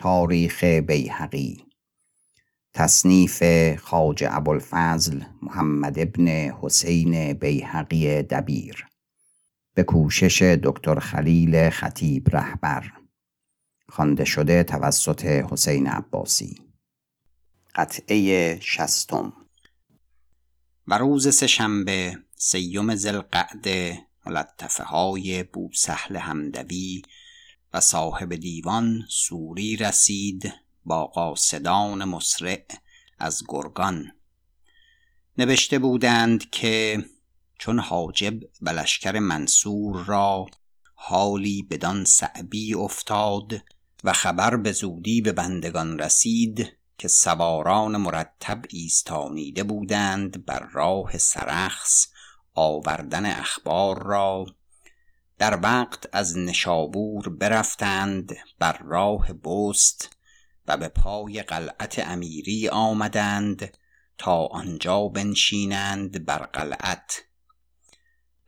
تاریخ بیهقی تصنیف خاج ابوالفضل محمد ابن حسین بیهقی دبیر به کوشش دکتر خلیل خطیب رهبر خوانده شده توسط حسین عباسی. قطعه شستم و روز سهشنبه سیوم ذوالقعده ملطفه های بوسهل همدوی و صاحب دیوان سوری رسید با قاصدان مسرع از گرگان. نوشته بودند که چون حاجب و منصور را حالی بدان صعبی افتاد و خبر به زودی به بندگان رسید که سواران مرتب ایستانیده بودند بر راه سرخس آوردن اخبار را در وقت از نشابور برفتند بر راه بست و به پای قلعت امیری آمدند تا آنجا بنشینند بر قلعت.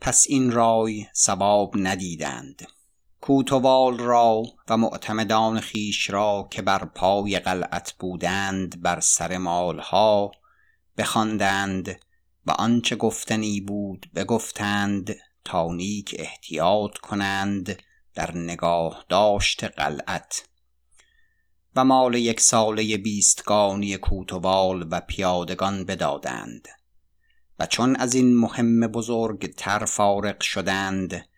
پس این رای سباب ندیدند. کوتوال را و معتمدان خیش را که بر پای قلعت بودند بر سر مالها بخواندند و آنچه گفتنی بود بگفتند تا نیک احتیاط کنند در نگاه داشت قلعت. و مال یک ساله بیستگانی کوتوال و پیادگان بدادند. و چون از این مهم بزرگ تر فارغ شدند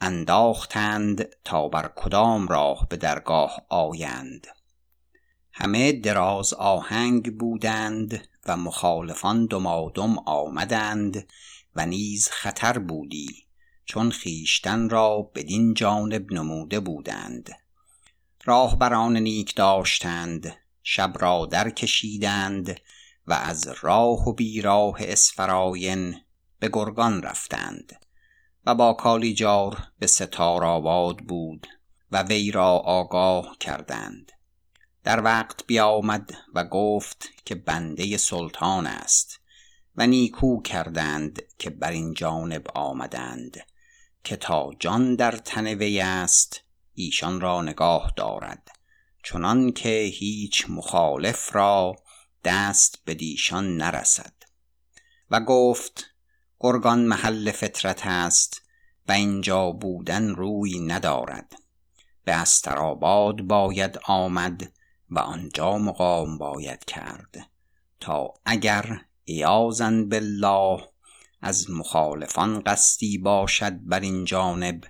انداختند تا بر کدام راه به درگاه آیند. همه دراز آهنگ بودند و مخالفان دمادم آمدند و نیز خطر بودی. چون خیشتن را بدین جانب نموده بودند. راهبران نیک داشتند شب را در کشیدند و از راه و بیراه اسفراین به گرگان رفتند و با کالیجار به ستار آباد بود و وی را آگاه کردند. در وقت بیامد و گفت که بنده سلطان است و نیکو کردند که بر این جانب آمدند. که تا جان در تن وی است ایشان را نگاه دارد. چنان که هیچ مخالف را دست به دیشان نرسد. و گفت گرگان محل فطرت است و اینجا بودن روی ندارد. به استراباد باید آمد و آنجا مقام باید کرد تا اگر ایازن بالله از مخالفان قصدی باشد بر این جانب.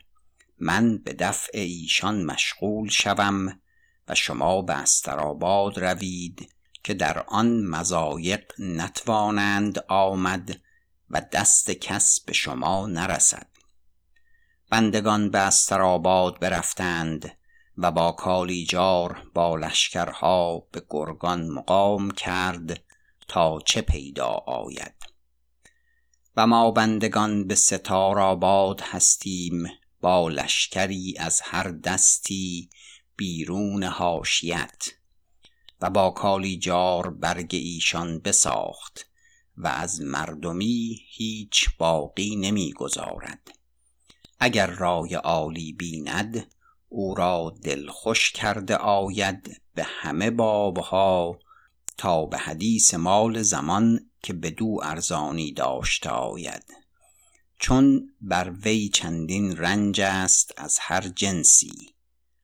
من به دفع ایشان مشغول شوم و شما به استراباد روید که در آن مزایق نتوانند آمد و دست کس به شما نرسد. بندگان به استراباد برفتند و با کالیجار با لشکرها به گرگان مقام کرد تا چه پیدا آید. و ما بندگان به ستار آباد هستیم با لشکری از هر دستی بیرون حاشیت و با کالیجار برگ ایشان بساخت و از مردمی هیچ باقی نمی‌گذارد اگر رای عالی بیند او را دلخوش کرده آید به همه بابها تا به حدیث مال زمان که بدو ارزانی داشته آید. چون بر وی چندین رنج است از هر جنسی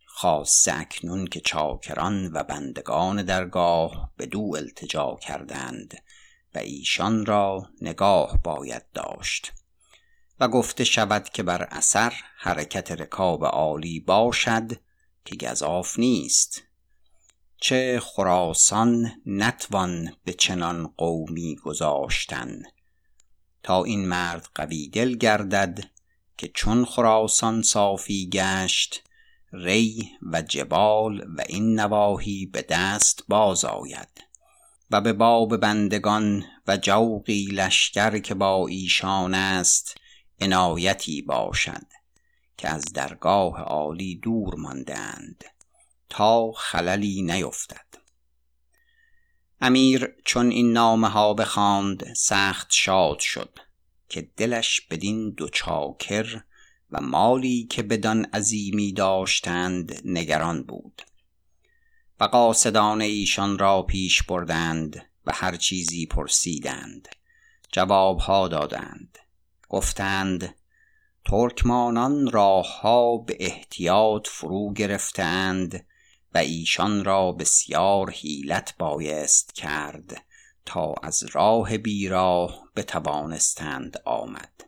خاصه اکنون که چاکران و بندگان درگاه بدو التجا کردند و ایشان را نگاه باید داشت. و گفته شود که بر اثر حرکت رکاب عالی باشد که گذاف نیست. چه خراسان نتوان به چنان قومی گذاشتن. تا این مرد قوی دل گردد که چون خراسان صافی گشت ری و جبال و این نواحی به دست باز آید. و به باب بندگان و جوقی لشکر که با ایشان است عنایتی باشد که از درگاه عالی دور ماندند. تا خللی نیفتد. امیر چون این نامه ها بخواند سخت شاد شد که دلش بدین دو چاکر و مالی که بدان عظیمی داشتند نگران بود. و قاصدان ایشان را پیش بردند و هر چیزی پرسیدند. جوابها دادند. گفتند ترکمانان راهها به احتیاط فرو گرفتند و ایشان را بسیار حیلت بایست کرد تا از راه بیراه بتوانستند آمد.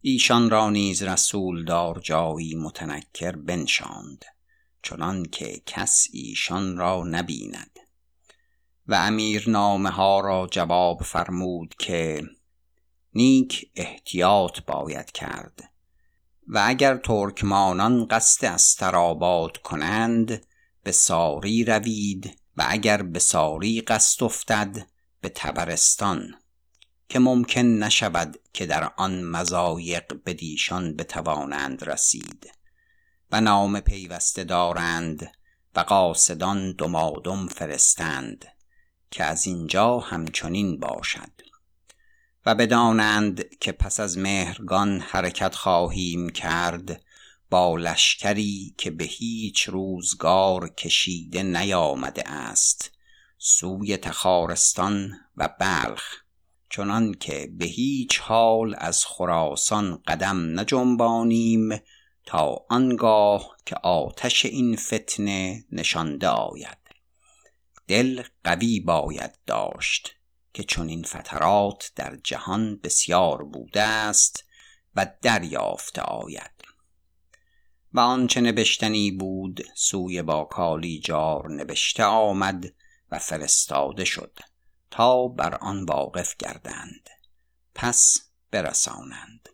ایشان را نیز رسول دار جایی متنکر بنشاند چنان که کس ایشان را نبیند. و امیر نامه ها را جواب فرمود که نیک احتیاط باید کرد. و اگر ترکمانان قصد استراباد کنند به ساری روید و اگر به ساری قصد افتد به تبرستان که ممکن نشود که در آن مزایق بدیشان بتوانند رسید. و نام پیوسته دارند و قاصدان دمادم فرستند که از اینجا همچنین باشد. و بدانند که پس از مهرگان حرکت خواهیم کرد با لشکری که به هیچ روزگار کشیده نیامده است سوی تخارستان و بلخ. چنان که به هیچ حال از خراسان قدم نجنبانیم تا آنگاه که آتش این فتنه نشانده آید. دل قوی باید داشت. که چنین فترات در جهان بسیار بوده است و دریافته آید. و آنچه نبشتنی بود سوی با کالی جار نبشته آمد و فرستاده شد تا بر آن واقف گردند. پس برسانند.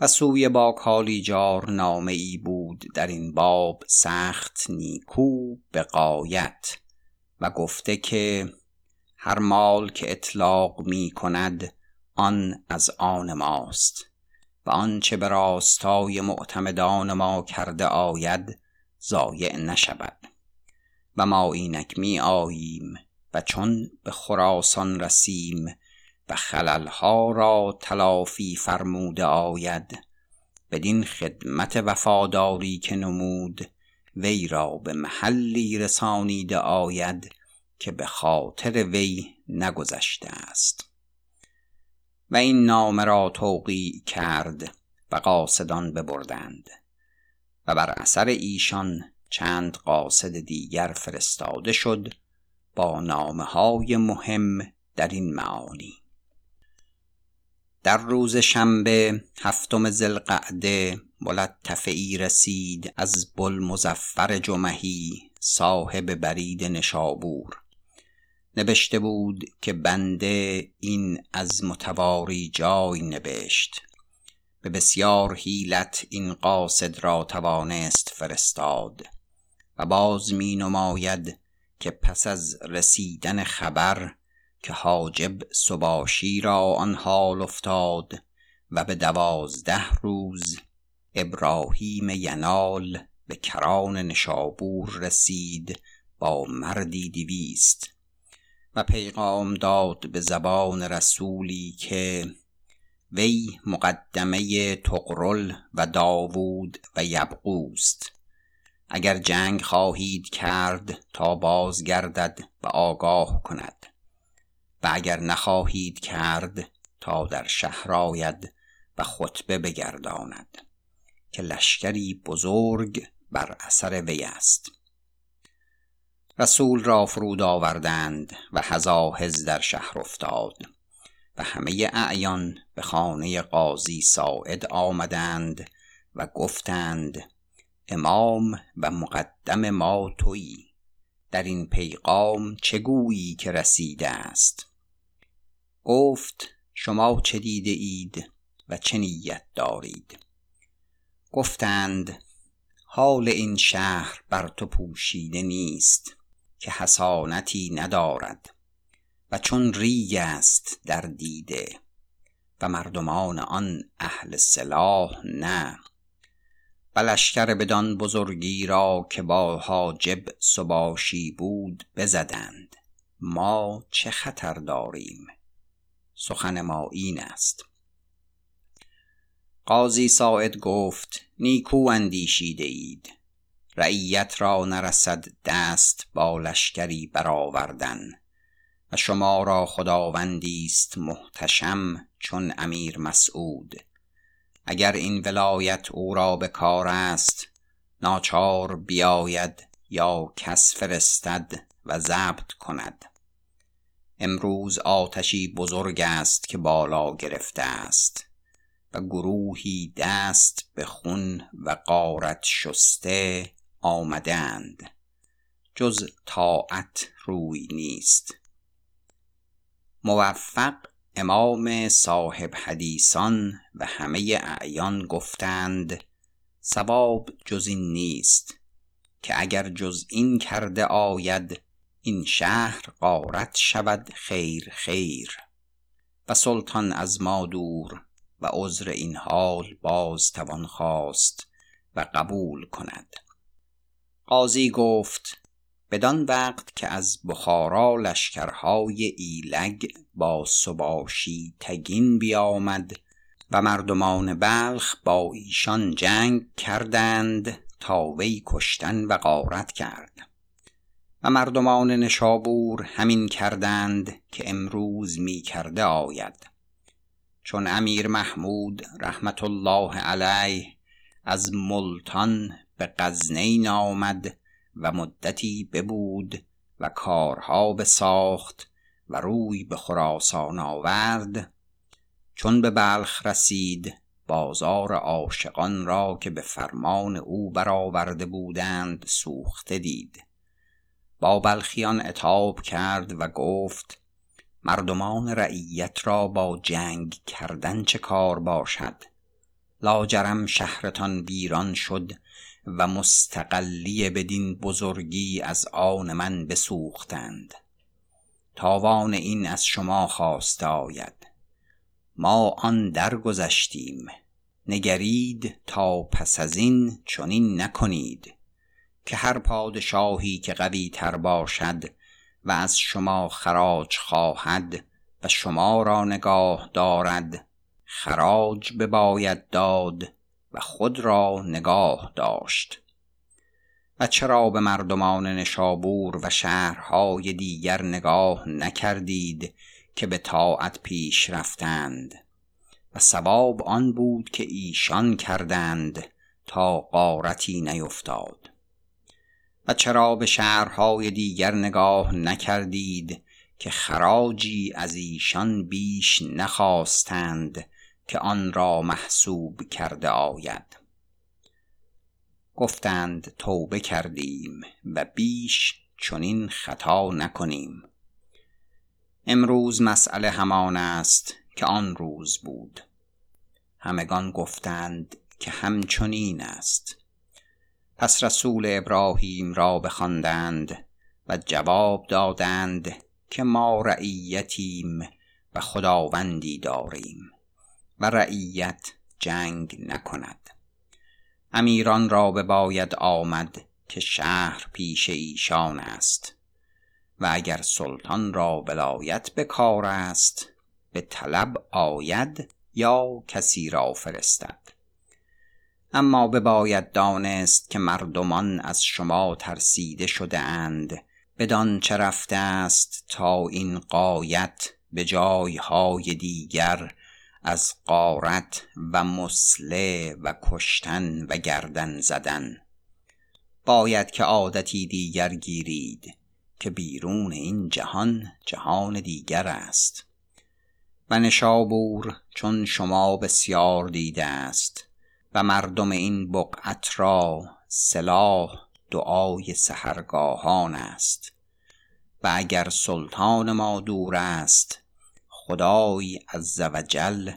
و سوی با کالیجار نامه ای بود در این باب سخت نیکو به قایت و گفته که هر مال که اطلاق می کند آن از آن ماست و آنچه به راستای معتمدان ما کرده آید ضایع نشود و ما اینک می آییم و چون به خراسان رسیم و خللها را تلافی فرموده آید بدین خدمت وفاداری که نمود وی را به محلی رسانیده آید که به خاطر وی نگذشته است. و این نامه را توقیع کرد و قاصدان ببردند و بر اثر ایشان چند قاصد دیگر فرستاده شد با نامه های مهم در این معانی. در روز شنبه هفتم زلقعده ملطفه ای رسید از بلمزفر جمهی صاحب برید نشابور. نبشته بود که بنده این از متواری جای نبشت. به بسیار حیلت این قاصد را توانست فرستاد و باز می نماید که پس از رسیدن خبر که حاجب سباشی را آن حال افتاد و به دوازده روز ابراهیم ینال به کران نشابور رسید با مردی دویست. و پیغام داد به زبان رسولی که وی مقدمه تقرل و داوود و یبقوست اگر جنگ خواهید کرد تا باز گردد و آگاه کند و اگر نخواهید کرد تا در شهر آید و خطبه بگرداند که لشکری بزرگ بر اثر وی است. رسول را فرود آوردند و هزاهز در شهر افتاد و همه اعیان به خانه قاضی ساعد آمدند و گفتند امام و مقدم ما تویی در این پیغام چه گویی که رسیده است؟ گفت شما چه دیده اید و چه نیت دارید؟ گفتند حال این شهر بر تو پوشیده نیست. که حسانتی ندارد و چون ریگ است در دیده و مردمان آن اهل سلاح نه. و لشکر بدان بزرگی را که با حاجب سباشی بود بزدند. ما چه خطر داریم؟ سخن ما این است. قاضی ساعد گفت نیکو اندیشیده اید. رعیت را نرسد دست با لشکری برآوردن. و شما را خداوندی است محتشم چون امیر مسعود. اگر این ولایت او را به کار است ناچار بیاید یا کس فرستد و ضبط کند. امروز آتشی بزرگ است که بالا گرفته است و گروهی دست به خون و غارت شسته آمدند. جز طاعت روی نیست. موفق امام صاحب حدیثان و همه اعیان گفتند سواب جز این نیست که اگر جز این کرده آید این شهر غارت شود خیر خیر. و سلطان از ما دور و عذر این حال باز توان خواست و قبول کند. قاضی گفت بدان وقت که از بخارا لشکرهای ایلگ با سباشی تگین بیامد و مردمان بلخ با ایشان جنگ کردند تا وی کشتن و غارت کرد. و مردمان نشابور همین کردند که امروز می کرده آید. چون امیر محمود رحمت الله علیه از ملتان به غزنین آمد و مدتی ببود و کارها بساخت و روی به خراسان آورد. چون به بلخ رسید بازار عاشقان را که به فرمان او برآورده بودند سوخته دید. با بلخیان اتاب کرد و گفت مردمان رعیت را با جنگ کردن چه کار باشد؟ لاجرم شهرتان ویران شد و مستقلی بدین بزرگی از آن من بسوختند. تاوان این از شما خواست آید. ما آن درگذشتیم. نگرید تا پس از این چنین نکنید که هر پادشاهی که قوی تر باشد و از شما خراج خواهد و شما را نگاه دارد خراج بباید داد و خود را نگاه داشت. و چرا به مردمان نشابور و شهرهای دیگر نگاه نکردید که به طاعت پیش رفتند؟ و سواب آن بود که ایشان کردند تا قارتی نیفتاد. و چرا به شهرهای دیگر نگاه نکردید که خراجی از ایشان بیش نخواستند که آن را محسوب کرده آید. گفتند توبه کردیم و بیش چنین خطا نکنیم. امروز مسئله همان است که آن روز بود. همگان گفتند که همچنین است. پس رسول ابراهیم را بخواندند و جواب دادند که ما رعیتیم و خداوندی داریم. و رعیت جنگ نکند. امیران را به باید آمد که شهر پیش ایشان است و اگر سلطان را ولایت به کار است به طلب آید یا کسی را فرستد. اما باید دانست که مردمان از شما ترسیده شده اند بدان چه رفته است تا این قایت به جایهای دیگر از قارت و مسله و کشتن و گردن زدن. باید که عادتی دیگر گیرید که بیرون این جهان جهان دیگر است. و نشابور چون شما بسیار دیده است و مردم این بقعت را سلاح دعای سهرگاهان است. و اگر سلطان ما دور است خدای عزوجل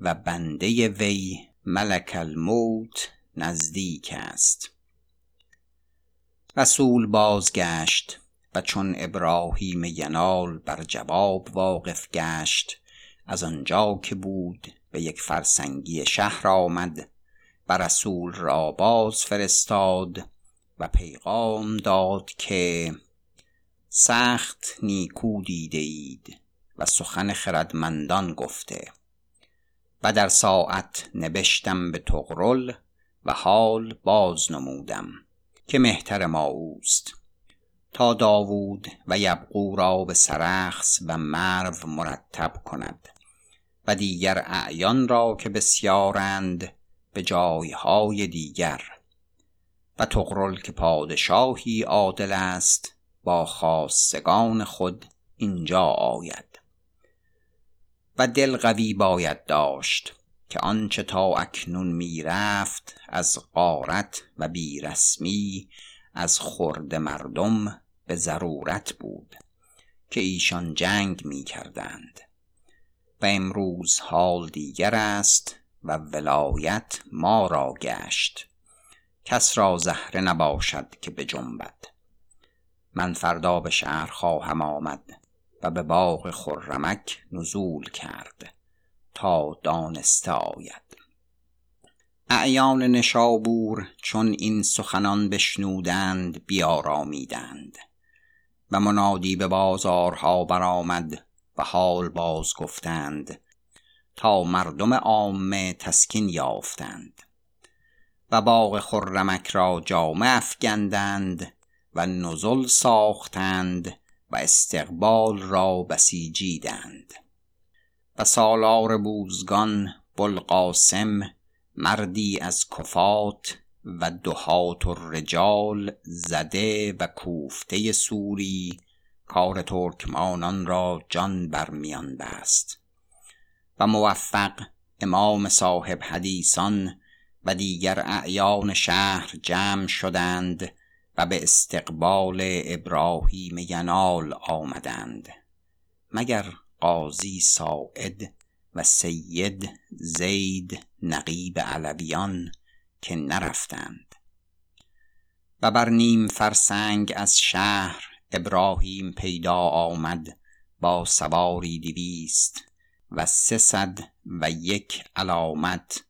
و بنده وی ملک الموت نزدیک است. رسول بازگشت و چون ابراهیم ینال بر جواب واقف گشت از آنجا که بود به یک فرسنگی شهر آمد و رسول را باز فرستاد و پیغام داد که سخت نیکو دیده و سخن خردمندان گفته و در ساعت نبشتم به تغرل و حال باز نمودم که مهتر ما اوست. تا داوود و یبقو را به سرخس و مرو مرتب کند و دیگر اعیان را که بسیارند به جایهای دیگر و تغرل که پادشاهی عادل است با خاصگان خود اینجا آید. و دل قوی باید داشت که آنچه تا اکنون می‌رفت از قارت و بیرسمی از خرد مردم به ضرورت بود که ایشان جنگ می کردند و امروز حال دیگر است و ولایت ما را گشت. کس را زهره نباشد که به جنبد من فردا به شهر خواهم آمد. و به باغ خرمک نزول کرد تا دانسته آید. اعیان نشابور چون این سخنان بشنودند بیارامیدند و منادی به بازارها برآمد و حال باز گفتند تا مردم عامه تسکین یافتند و باغ خرمک را جامه افگندند و نزل ساختند و استقبال را بسیجیدند. و سالار بوزگان بلقاسم مردی از کفات و دهات الرجال زده و کوفته سوری کار ترکمانان را جان بر میان بست. و موفق امام صاحب حدیثان و دیگر اعیان شهر جمع شدند به استقبال ابراهیم ینال آمدند مگر قاضی ساعد و سید زید نقیب علویان که نرفتند. و بر نیم فرسنگ از شهر ابراهیم پیدا آمد با سواری دویست و سصد و یک علامت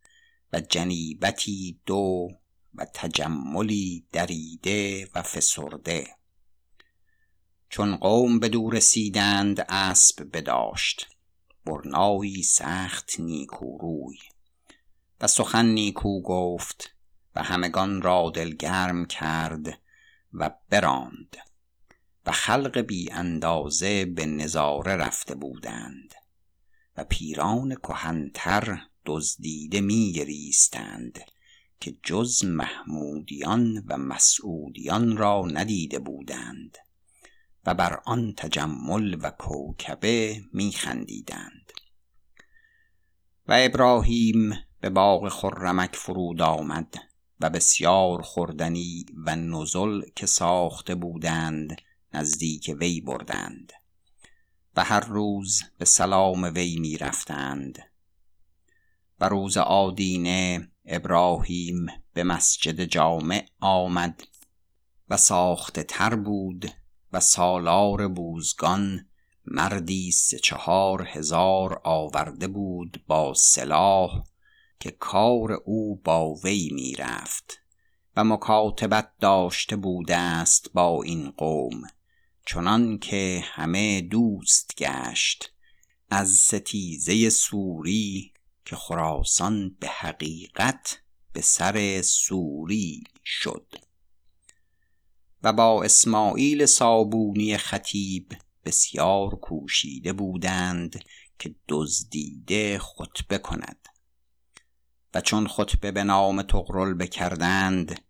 و جنیبتی دو و تجملی دریده و فسرده. چون قوم به دور رسیدند اسب بداشت. برنایی سخت نیکوروی. و سخن نیکو گفت و همگان را دلگرم کرد و براند. و خلق بی اندازه به نظاره رفته بودند. و پیران کهنتر دزدیده میگریستند که جز محمودیان و مسعودیان را ندیده بودند و بر آن تجمل و کوکبه میخندیدند و ابراهیم به باغ خرمک فرود آمد و بسیار خوردنی و نزل که ساخته بودند نزدیک وی بردند و هر روز به سلام وی می رفتند. و روز آدینه ابراهیم به مسجد جامع آمد و ساخته تر بود و سالار بوزگان مردی سه چهار هزار آورده بود با سلاح که کار او با وی رفت و مکاتبت داشته بوده است با این قوم چنان که همه دوست گشت. از ستیزه سوری که خراسان به حقیقت به سر سوری شد و با اسماعیل صابونی خطیب بسیار کوشیده بودند که دزدیده خطبه کند و چون خطبه به نام تقرل بکردند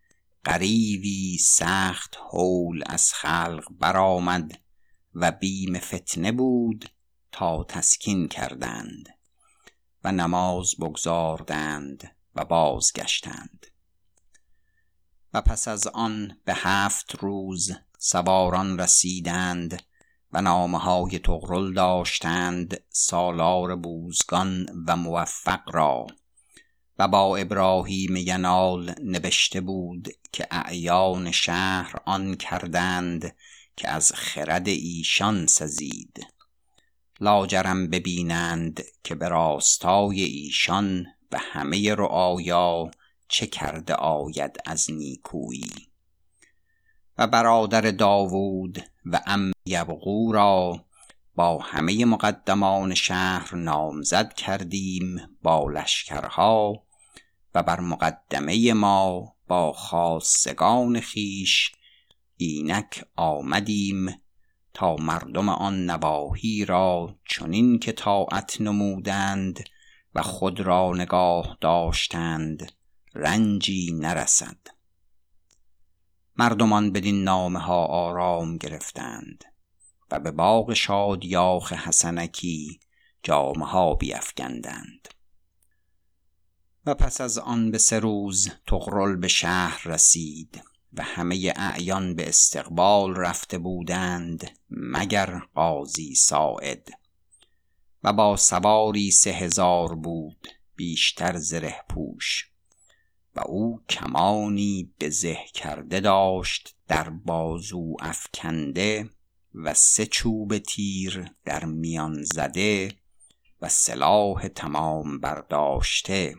قریبی سخت هول از خلق برآمد و بیم فتنه بود تا تسکین کردند. و نماز بگذاردند و بازگشتند. و پس از آن به هفت روز سواران رسیدند و نامه های تغرل داشتند سالار بوزگان و موفق را و با ابراهیم ینال نوشته بود که اعیان شهر آن کردند که از خرد ایشان سزید. لاجرم ببینند که به راستای ایشان و همه رعایا چه کرده آید از نیکویی. و برادر داوود و ام یبغو را با همه مقدمان شهر نامزد کردیم با لشکرها و بر مقدمه ما با خاصگان خیش اینک آمدیم تا مردم آن نواحی را چنین که طاعت نمودند و خود را نگاه داشتند رنجی نرسد. مردمان بدین نامه ها آرام گرفتند و به باغ شادیاخ حسنکی جامه ها بیفگندند. و پس از آن به سه روز تغرل به شهر رسید. و همه اعیان به استقبال رفته بودند مگر قاضی ساعد. و با سواری سه هزار بود بیشتر زره پوش. و او کمانی به زه کرده داشت در بازو افکنده و سه چوب تیر در میان زده و سلاح تمام برداشته.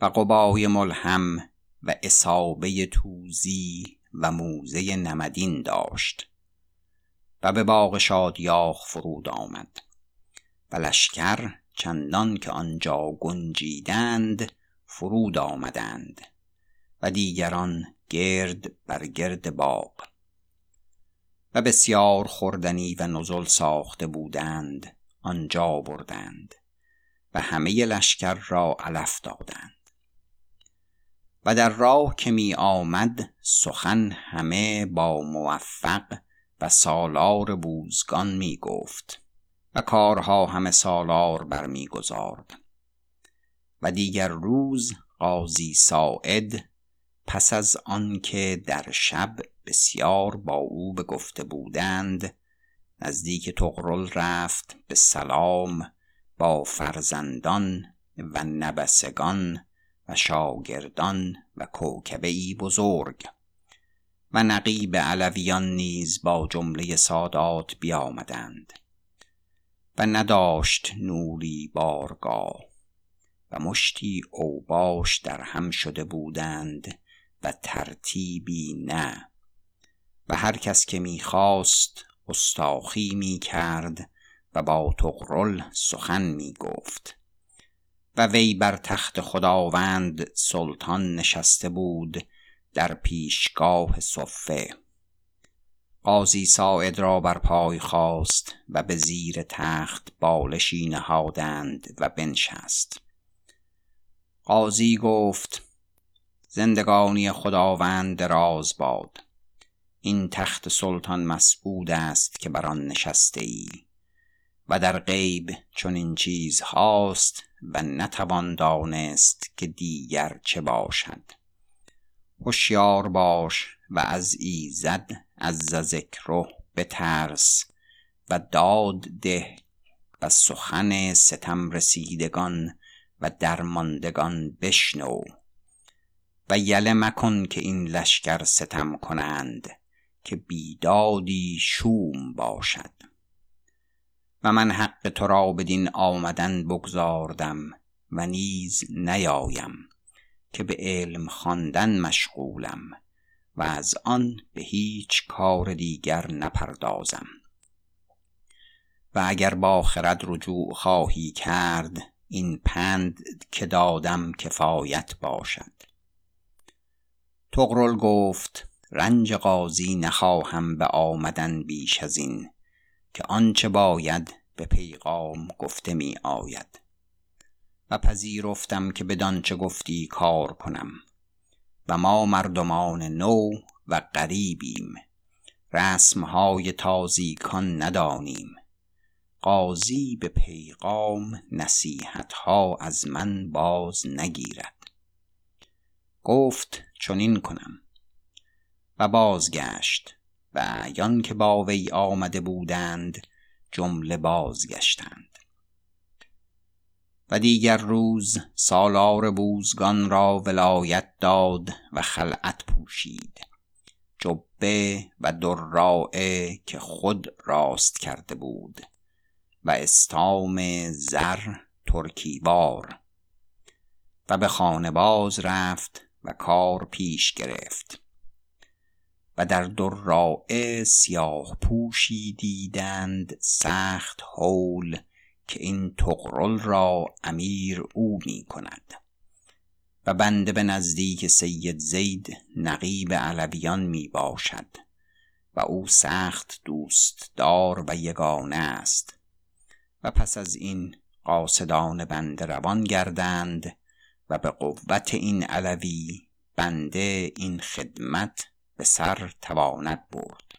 و قبای ملهم و اصابه توزی و موزه نمدین داشت و به باغ شادیاخ فرود آمد و لشکر چندان که آنجا گنجیدند فرود آمدند و دیگران گرد بر گرد باغ و بسیار خوردنی و نزل ساخته بودند آنجا بردند و همه لشکر را علف دادند. و در راه که می آمد سخن همه با موفق و سالار بوزگان می گفت و کارها همه سالار برمیگزارد. و دیگر روز قاضی ساعد پس از آنکه در شب بسیار با او بگفته بودند نزدیک تغرل رفت به سلام با فرزندان و نبسگان و شاگردان و کوکبه ای بزرگ و نقیب علویان نیز با جمله سادات بیامدند و نداشت نوری بارگاه و مشتی اوباش در هم شده بودند و ترتیبی نه و هر کس که می‌خواست استاخی می کرد و با تغرل سخن می گفت و وی بر تخت خداوند سلطان نشسته بود در پیشگاه صفه. قاضی ساعد را بر پای خواست و به زیر تخت بالشی نهادند و بنشست. قاضی گفت زندگانی خداوند دراز باد. این تخت سلطان مسعود است که بر آن نشسته ای و در غیب چون این چیز هاست و نتوان دانست که دیگر چه باشد. هوشیار باش و از ایزد از ذکره بترس و داد ده و سخن ستم رسیدگان و درماندگان بشنو و یله مکن که این لشکر ستم کنند که بیدادی شوم باشد. و من حق تو را بدین آمدن بگذاردم و نیز نیایم که به علم خواندن مشغولم و از آن به هیچ کار دیگر نپردازم. و اگر با خرد رجوع خواهی کرد این پند که دادم کفایت باشد. تغرل گفت رنج قاضی نخواهم به آمدن بیش از این. که آنچه باید به پیغام گفته می آید و پذیرفتم که بدانچه گفتی کار کنم. و ما مردمان نو و غریبیم. رسمهای تازیکان ندانیم. قاضی به پیغام نصیحتها از من باز نگیرد. گفت چنین کنم. و بازگشت. و اعیان که با وی آمده بودند جمله بازگشتند. و دیگر روز سالار بوزگان را ولایت داد و خلعت پوشید. جبه و درائه که خود راست کرده بود و استام زر ترکی بار و به خانه باز رفت و کار پیش گرفت. و در دراعه سیاه پوشی دیدند سخت هول که این تغرل را امیر او می کند. و بنده به نزدیک سید زید نقیب علویان می باشد و او سخت دوست دار و یگانه است. و پس از این قاصدان بنده روان گردند و به قوت این علوی بنده این خدمت به سر تواند برد.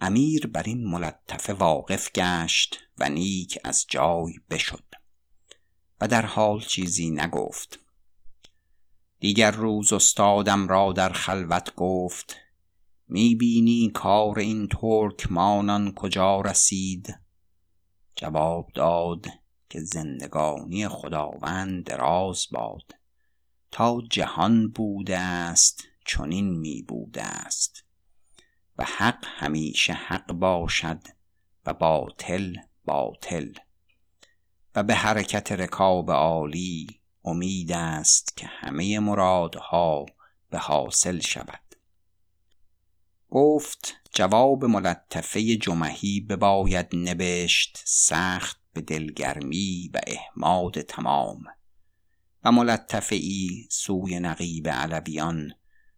امیر بر این ملطفه واقف گشت و نیک از جای بشد و در حال چیزی نگفت. دیگر روز استادم را در خلوت گفت می‌بینی کار این ترکمانان کجا رسید؟ جواب داد که زندگانی خداوند دراز باد. تا جهان بوده است چنین می بوده است و حق همیشه حق باشد و باطل باطل. و به حرکت رکاب عالی امید است که همه مرادها به حاصل شود. گفت جواب ملطفه جمهی بباید نبشت سخت به دلگرمی و احماد تمام. و ملطفه ای سوی نقیب علویان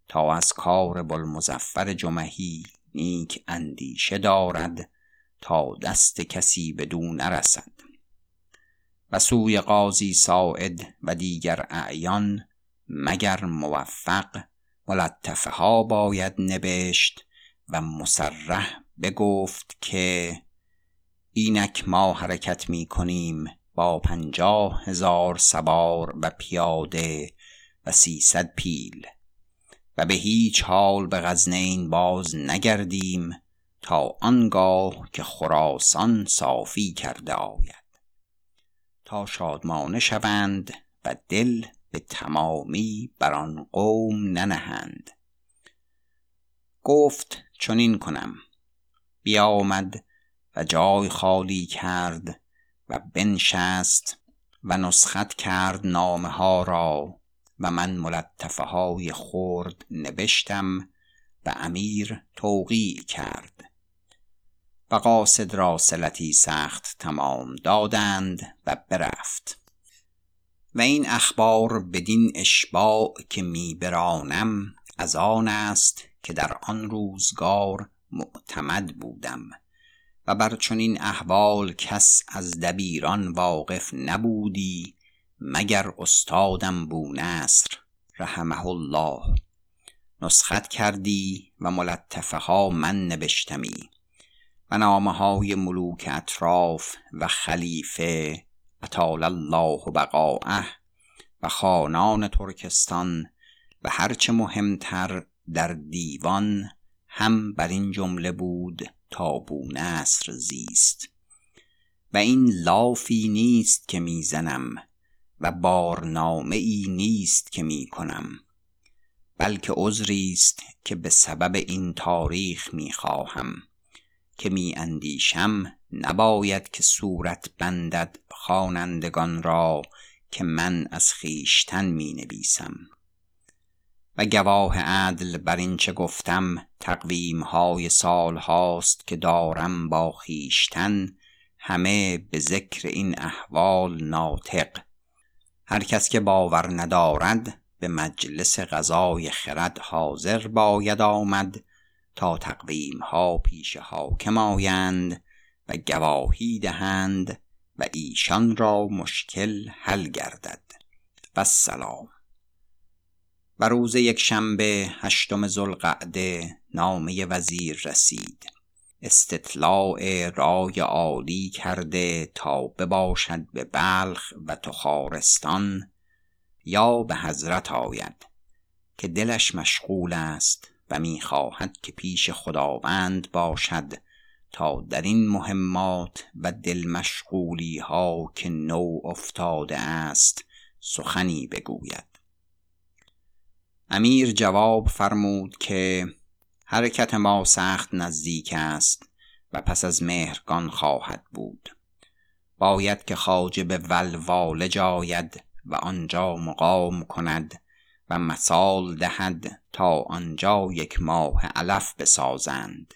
تا از کار بلمزفر جمهی نیک اندیشه دارد تا دست کسی بدون نرسد. و سوی قاضی ساعد و دیگر اعیان مگر موفق ملطفه ها باید نبشت و مسرح بگفت که اینک ما حرکت می کنیم با پنجاه هزار سوار و پیاده و سیصد پیل. و به هیچ حال به غزنین باز نگردیم تا آنگاه که خراسان صافی کرده آید. تا شادمانه شوند و دل به تمامی بر آن قوم ننهند. گفت چنین کنم. بیامد و جای خالی کرد و بنشست و نسخت کرد نامه ها را و من ملطفه های خرد نبشتم و امیر توقیع کرد. و قاصد را سلتی سخت تمام دادند و برفت. و این اخبار بدین اشباع که می برانم از آن است که در آن روزگار معتمد بودم. و بر چنین احوال کس از دبیران واقف نبودی مگر استادم بونصر رحمه الله. نسخت کردی و ملطفه ها من نبشتمی و نامه های ملوک اطراف و خلیفه اطال الله بقاعه و خانان ترکستان و هرچه مهمتر در دیوان هم بر این جمله بود تا بونصر زیست. و این لافی نیست که می‌زنم و بارنامه ای نیست که می کنم بلکه عذری است که به سبب این تاریخ می خواهم که می اندیشم نباید که صورت بندد خوانندگان را که من از خیشتن می نویسم و گواه عدل بر این چه گفتم تقویم های سال هاست که دارم با خیشتن همه به ذکر این احوال ناطق. هر کس که باور ندارد به مجلس غذای خرد حاضر باید آمد تا تقویم ها پیش حاکم آیند و گواهی دهند و ایشان را مشکل حل گردد. و سلام. و روز یک شنبه هشتم زلقعده نامه وزیر رسید. استطلاع رای عالی کرده تا بباشد به بلخ و تخارستان یا به حضرت آید که دلش مشغول است و می‌خواهد که پیش خداوند باشد تا در این مهمات و دل مشغولی ها که نو افتاده است سخنی بگوید. امیر جواب فرمود که حرکت ما سخت نزدیک است و پس از مهرگان خواهد بود. باید که به ولواله جاید و آنجا مقام کند و مثال دهد تا آنجا یک ماه علف بسازند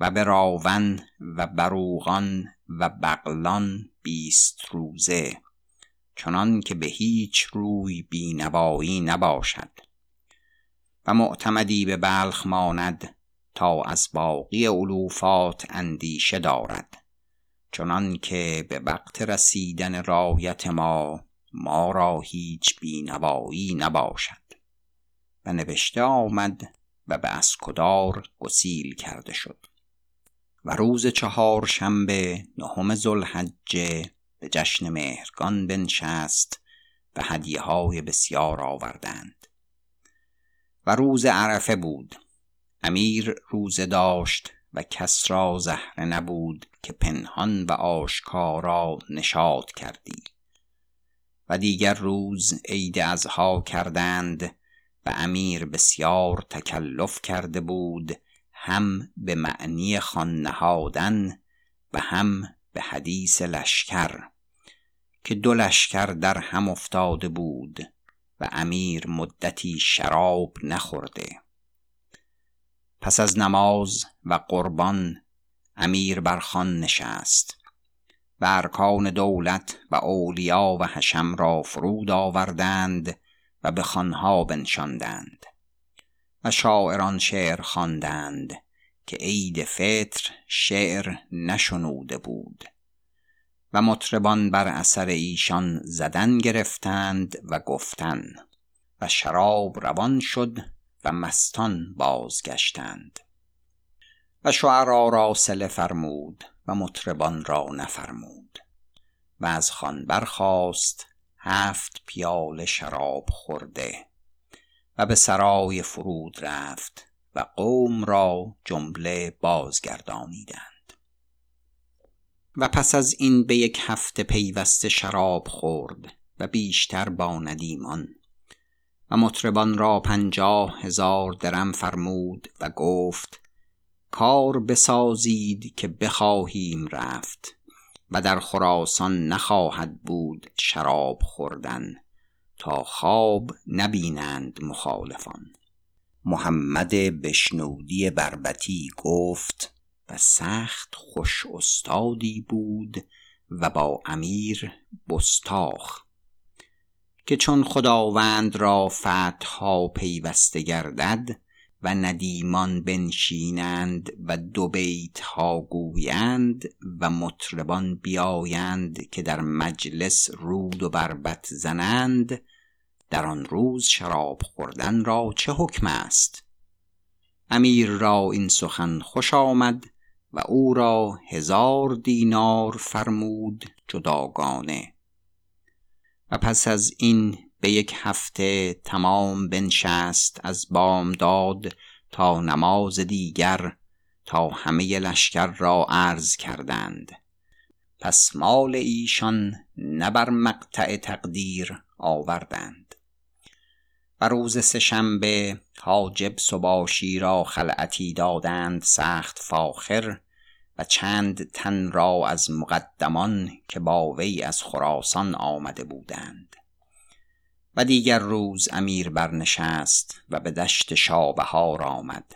و به راون و بروغان و بغلان بیست روزه چنان که به هیچ روی بینوایی نباشد. و معتمدی به بلخ ماند تا از باقی علوفات اندیشه دارد. چنان که به وقت رسیدن رایت ما ما را هیچ بینوایی نباشد. و نوشته آمد و به اسکدار گسیل کرده شد. و روز چهار شنبه نهم ذوالحجه به جشن مهرگان بنشست و هدیه های بسیار آوردند. و روز عرفه بود. امیر روزه داشت و کس را زهره نبود که پنهان و آشکارا نشاد کردی. و دیگر روز عید ازها کردند و امیر بسیار تکلف کرده بود هم به معنی خان نهادن و هم به حدیث لشکر که دو لشکر در هم افتاده بود. و امیر مدتی شراب نخورده. پس از نماز و قربان امیر بر خان نشست و ارکان دولت و اولیا و حشم را فرود آوردند و به خانها بنشاندند و شاعران شعر خواندند که عید فطر شعر نشنوده بود. و مطربان بر اثر ایشان زدن گرفتند و گفتن و شراب روان شد و مستان بازگشتند. و شعرا را سله فرمود و مطربان را نفرمود و از خان برخاست هفت پیاله شراب خورده و به سرای فرود رفت و قوم را جمله بازگردانیدند. و پس از این به یک هفته پیوسته شراب خورد و بیشتر با ندیمان و مطربان را پنجاه هزار درم فرمود و گفت کار بسازید که بخواهیم رفت و در خراسان نخواهد بود شراب خوردن تا خواب نبینند مخالفان. محمد بشنودی بربتی گفت و سخت خوش استادی بود و با امیر بستاخ که چون خداوند را فتحها پیوسته گردد و ندیمان بنشینند و دو بیت ها گویند و مطربان بیایند که در مجلس رود و بربت زنند در آن روز شراب خوردن را چه حکم است؟ امیر را این سخن خوش آمد و او را هزار دینار فرمود جداگانه. و پس از این به یک هفته تمام بنشست از بامداد تا نماز دیگر تا همه لشکر را عرض کردند. پس مال ایشان نه بر مقطع تقدیر آوردند. و روز سهشنبه حاجب سباشی را خلعتی دادند سخت فاخر و چند تن را از مقدمان که با وی از خراسان آمده بودند. و دیگر روز امیر برنشست و به دشت شابهار آمد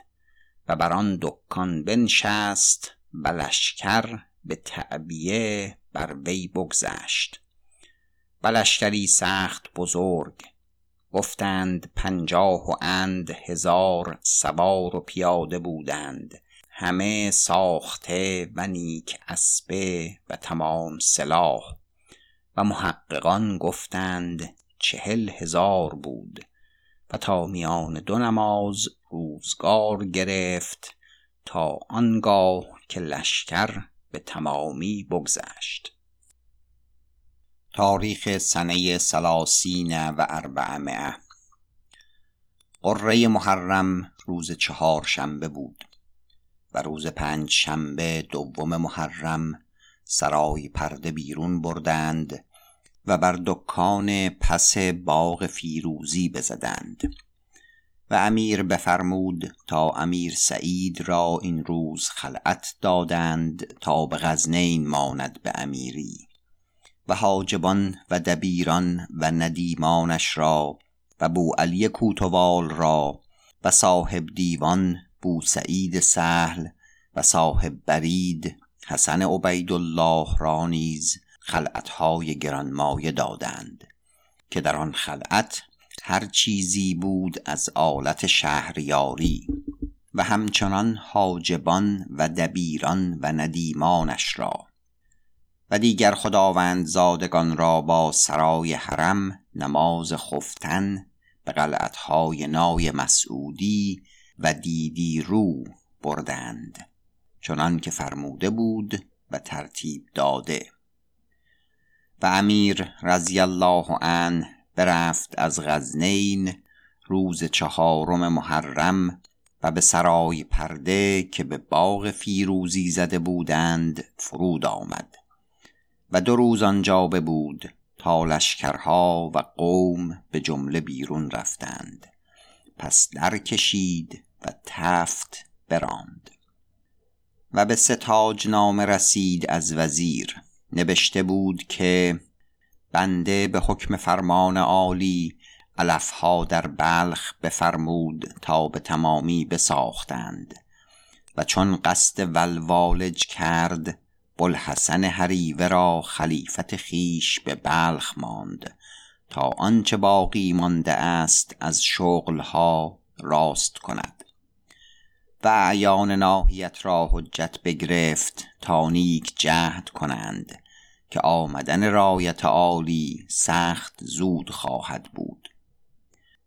و بر آن دکان بنشست و لشکر به تعبیه بر وی بگذشت. و لشکری سخت بزرگ گفتند پنجاه و اند هزار سوار و پیاده بودند. همه ساخته و نیک اسبه و تمام سلاح. و محققان گفتند چهل هزار بود. و تا میان دو نماز روزگار گرفت تا آنگاه که لشکر به تمامی بگذشت. تاریخ سنه سلاسین و اربعمعه قره محرم روز چهار شنبه بود و روز پنج شنبه دوم محرم سرای پرده بیرون بردند و بر دکان پس باغ فیروزی بزدند و امیر بفرمود تا امیر سعید را این روز خلعت دادند تا به غزنین ماند به امیری. و حاجبان و دبیران و ندیمانش را و بو علی کوتوال را و صاحب دیوان بو سعید سهل و صاحب برید حسن عبیدالله را نیز خلعتهای گرانمایه دادند که در آن خلعت هر چیزی بود از آلت شهریاری و همچنان حاجبان و دبیران و ندیمانش را و دیگر خداوند زادگان را با سرای حرم نماز خفتن به قلعتهای نای مسعودی و دیدی رو بردند. چنان که فرموده بود و ترتیب داده. و امیر رضی الله عنه برفت از غزنین روز چهارم محرم و به سرای پرده که به باغ فیروزی زده بودند فرود آمد. و دو روز آنجا بود تا لشکرها و قوم به جمله بیرون رفتند. پس در کشید و تفت براند. و به ستاج نام رسید از وزیر. نبشته بود که بنده به حکم فرمان عالی علفها در بلخ بفرمود تا به تمامی بساختند. و چون قصد ولوالج کرد بلحسن هریوه را خلیفت خیش به بلخ ماند تا آنچه باقی مانده است از شغلها راست کند. و اعیان ناحیت را حجت بگرفت تا نیک جهد کنند که آمدن رایت عالی سخت زود خواهد بود.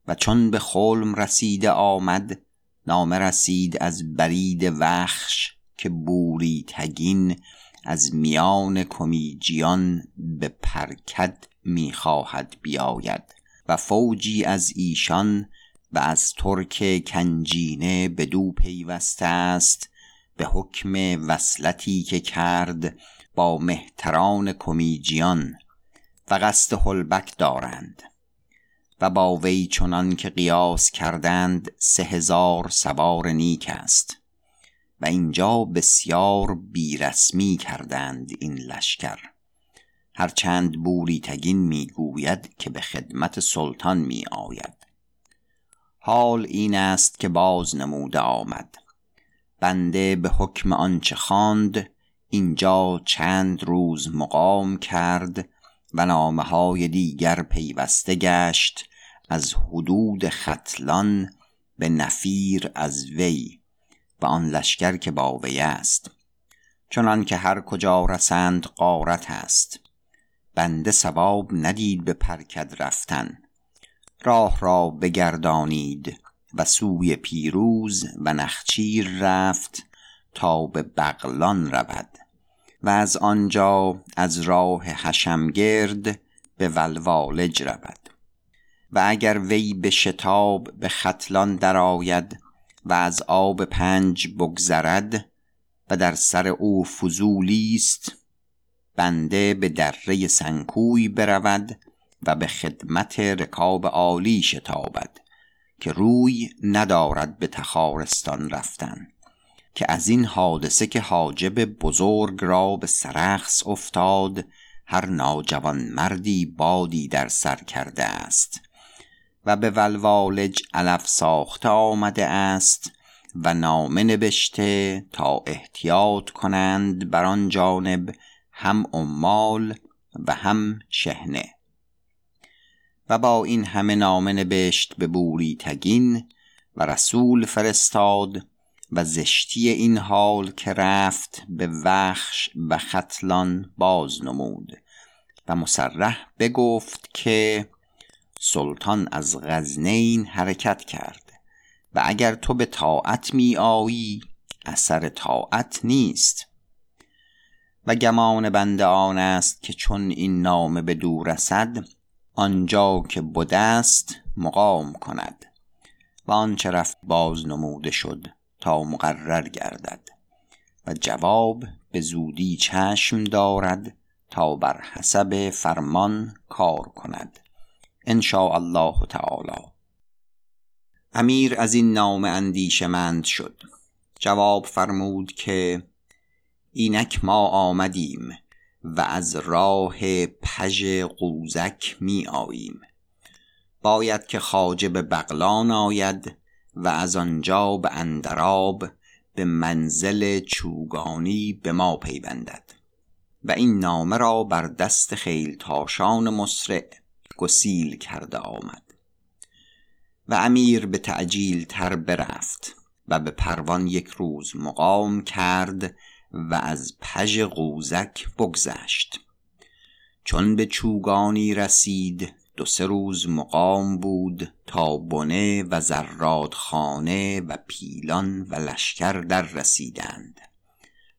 و چون به خلم رسیده آمد نامه رسید از برید وخش که بوری تگین از میان کمیجیان به پرکد می‌خواهد بیاید و فوجی از ایشان و از ترک کنجینه به دو پیوسته است به حکم وصلتی که کرد با مهتران کمیجیان و قصد هلبک دارند و با وی چنان که قیاس کردند سه هزار سوار نیک است. و اینجا بسیار بیرسمی کردند این لشکر. هرچند بوری تگین می‌گوید که به خدمت سلطان می آید حال این است که باز نموده آمد. بنده به حکم آنچه خواند اینجا چند روز مقام کرد و نامه های دیگر پیوسته گشت از حدود ختلان به نفیر از وی. و آن لشکر که با وی است چنان که هر کجا رسند قارت است. بنده سواب ندید به پرکد رفتن. راه را بگردانید و سوی پیروز و نخچیر رفت تا به بغلان رود. و از آنجا از راه حشمگرد به ولوالج رود. و اگر وی به شتاب به ختلان درآید و از آب پنج بگذرد و در سر او فضولی است بنده به دره سنکوی برود و به خدمت رکاب عالی شتابد که روی ندارد به تخارستان رفتن که از این حادثه که حاجب بزرگ را به سرخس افتاد هر ناجوان مردی بادی در سر کرده است. و به ولوالج علف ساخته آمده است و نامه نبشته تا احتیاط کنند بر آن جانب هم عمال و هم شهنه و با این همه نامه نبشت به بوری تگین و رسول فرستاد و زشتی این حال که رفت به وخش و ختلان باز نمود و مسرح بگفت که سلطان از غزنین حرکت کرد و اگر تو به طاعت می آیی اثر طاعت نیست. و گمان بنده آن است که چون این نامه به دور رسد آنجا که است مقام کند و آنچه رفت باز نموده شد تا مقرر گردد و جواب به زودی چشم دارد تا بر حسب فرمان کار کند. ان الله تعالی. امیر از این نام اندیشمند شد. جواب فرمود که اینک ما آمدیم و از راه پژ قوزک می آییم. باید که خاجه به بغلان آید و از آنجا به اندراب به منزل چوگانی به ما پیوندد. و این نامه را بر دست تاشان مسرع گسیل کرده آمد و امیر به تعجیل تر برفت و به پروان یک روز مقام کرد و از پژ قوزک بگذشت. چون به چوگانی رسید دو سه روز مقام بود تا بنه و زرادخانه و پیلان و لشکر در رسیدند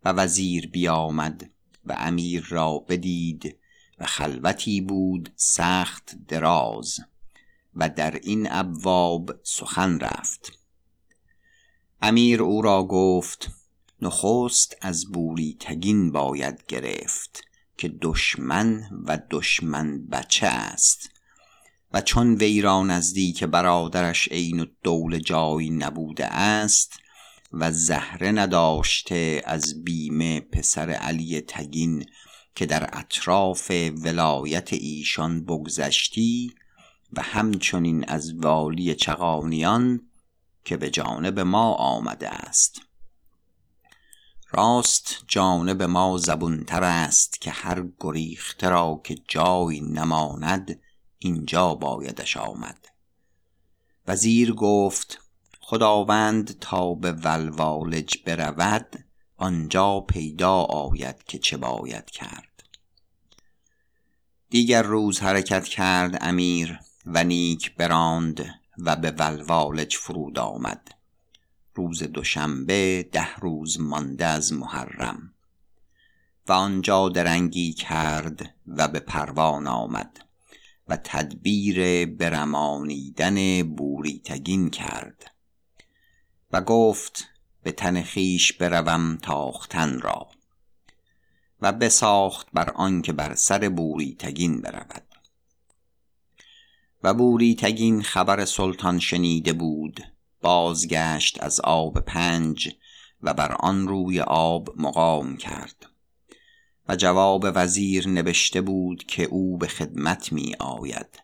و وزیر بیامد و امیر را بدید و خلوتی بود سخت دراز و در این ابواب سخن رفت. امیر او را گفت نخست از بوری تگین باید گرفت که دشمن و دشمن بچه است و چون وی را نزدیک برادرش عین دول جای نبوده است و زهره نداشته از بیمه پسر علی تگین که در اطراف ولایت ایشان بگذشتی و همچنین از والی چغانیان که به جانب ما آمده است. راست جانب ما زبونتر است که هر گریخته را که جای نماند اینجا بایدش آمد. وزیر گفت خداوند تا به ولوالج برود آنجا پیدا آید که چه باید کرد. دیگر روز حرکت کرد امیر و نیک براند و به ولوالج فرود آمد. روز دوشنبه ده روز مانده از محرم. و آنجا درنگی کرد و به پروان آمد و تدبیر برمانیدن بوریتگین کرد و گفت به تن خیش بروم تاختن را. و بساخت بر آنکه بر سر بوریتگین برود. و بوریتگین خبر سلطان شنیده بود بازگشت از آب پنج و بر آن روی آب مقام کرد. و جواب وزیر نوشته بود که او به خدمت می آید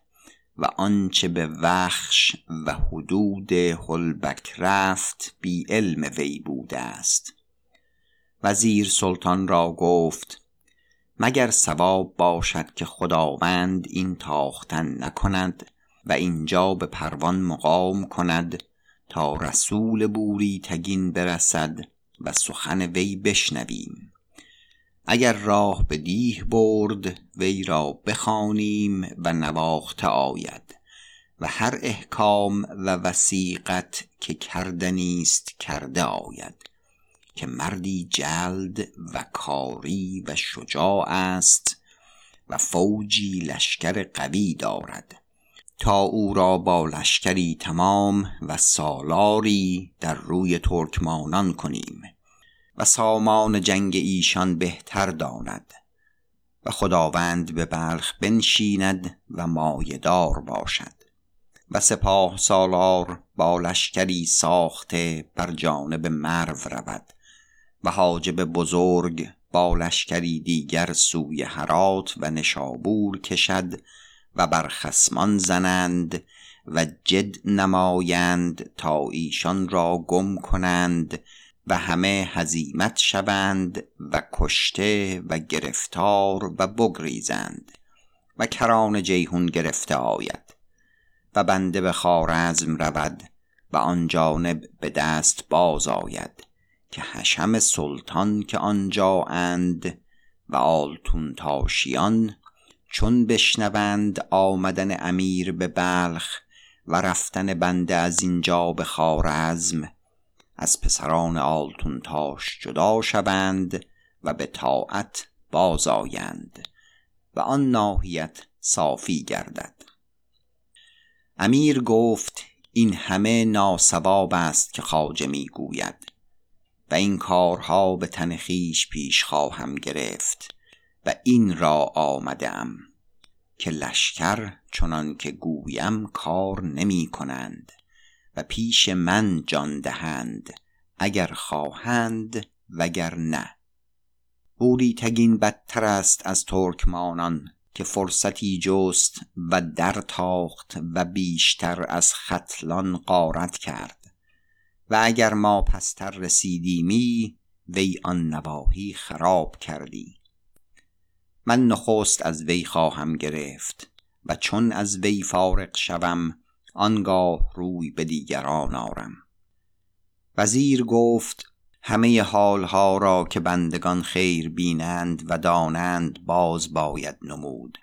و آنچه به وخش و حدود هلبک رفت بی علم وی بوده است. وزیر سلطان را گفت مگر سواب باشد که خداوند این تاختن نکند و اینجا به پروان مقام کند تا رسول بوری تگین برسد و سخن وی بشنویم. اگر راه به دیه برد وی را بخوانیم و نواخته آید و هر احکام و وسیقت که کردنی است کرده آید. که مردی جلد و کاری و شجاع است و فوجی لشکر قوی دارد. تا او را با لشکری تمام و سالاری در روی ترکمانان کنیم و سامان جنگ ایشان بهتر داند و خداوند به بلخ بنشیند و مایدار باشد و سپاه سالار با لشکری ساخته بر جانب مرو رود. و حاجب بزرگ با لشکری دیگر سوی هرات و نشابور کشد و بر خسمان زنند و جد نمایند تا ایشان را گم کنند و همه هزیمت شوند و کشته و گرفتار و بگریزند و کران جیهون گرفته آید و بنده به خارزم رود و آن جانب به دست باز آید. که حشم سلطان که آنجا اند و آلتون تاشیان چون بشنوند آمدن امیر به بلخ و رفتن بنده از اینجا به خارزم از پسران آلتون تاش جدا شوند و به طاعت بازآیند و آن ناحیت صافی گردد. امیر گفت این همه ناسواب است که خواجه می گوید و این کارها به تن خویش پیش خواهم گرفت و این را آمدم که لشکر چنان که گویم کار نمی کنند و پیش من جان دهند اگر خواهند وگر نه. بوری تگین بدتر است از ترکمانان که فرصتی جست و در تاخت و بیشتر از خطلان قارت کرد. و اگر ما پستر رسیدیمی وی آن نواحی خراب کردی. من نخست از وی خواهم گرفت و چون از وی فارغ شوم آنگاه روی به دیگران آرم. وزیر گفت همه حالها را که بندگان خیر بینند و دانند باز باید نمود.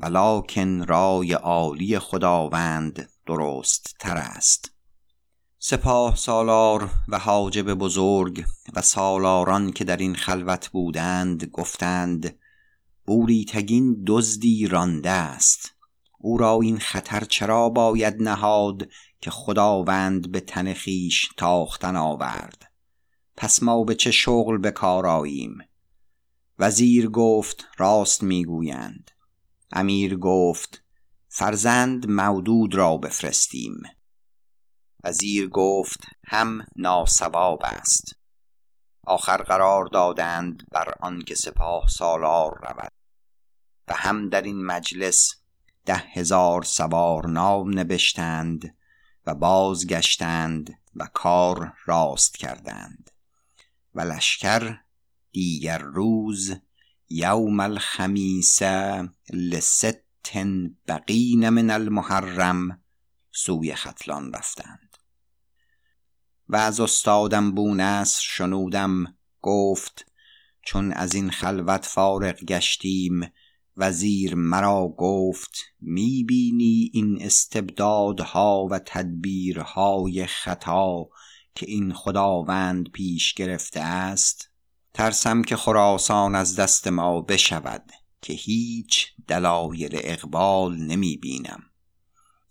ولکن رای عالی خداوند درست تر است. سپاه سالار و حاجب بزرگ و سالاران که در این خلوت بودند گفتند بوری تگین دزدی رانده است. او را این خطر چرا باید نهاد که خداوند به تن خویش تاختن آورد؟ پس ما به چه شغل به کار آییم؟ وزیر گفت راست می‌گویند. امیر گفت فرزند مودود را بفرستیم. وزیر گفت هم ناسواب است. آخر قرار دادند بر آنکه سپاه سالار رود و هم در این مجلس ده هزار سوار نام نبشتند و بازگشتند و کار راست کردند و لشکر دیگر روز یوم الخمیس لست بقین من المحرم سوی ختلان رفتند. و از استادم بونصر شنودم گفت چون از این خلوت فارغ گشتیم وزیر مرا گفت می‌بینی این استبدادها و تدبیرهای خطا که این خداوند پیش گرفته است؟ ترسم که خراسان از دست ما بشود که هیچ دلایل اقبال نمی بینم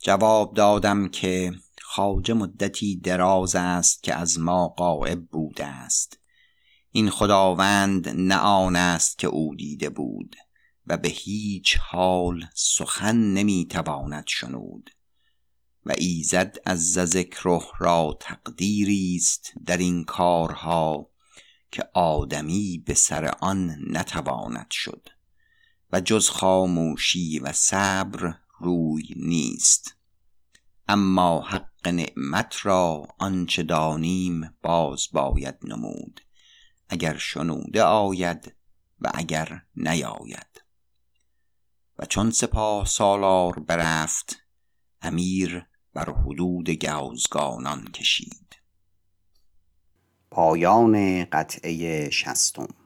جواب دادم که خواجه مدتی دراز است که از ما قائب بوده است. این خداوند نه آن است که او دیده بود و به هیچ حال سخن نمی‌تواند شنود و ایزد از ذکره را تقدیری است در این کارها که آدمی به سر آن نتواند شد و جز خاموشی و صبر روی نیست. اما حق نعمت را آنچه دانیم باز باید نمود. اگر شنوده آید و اگر نیاید. و چون سپاه سالار برفت امیر بر حدود گوزگانان کشید. پایان قطعه شستم.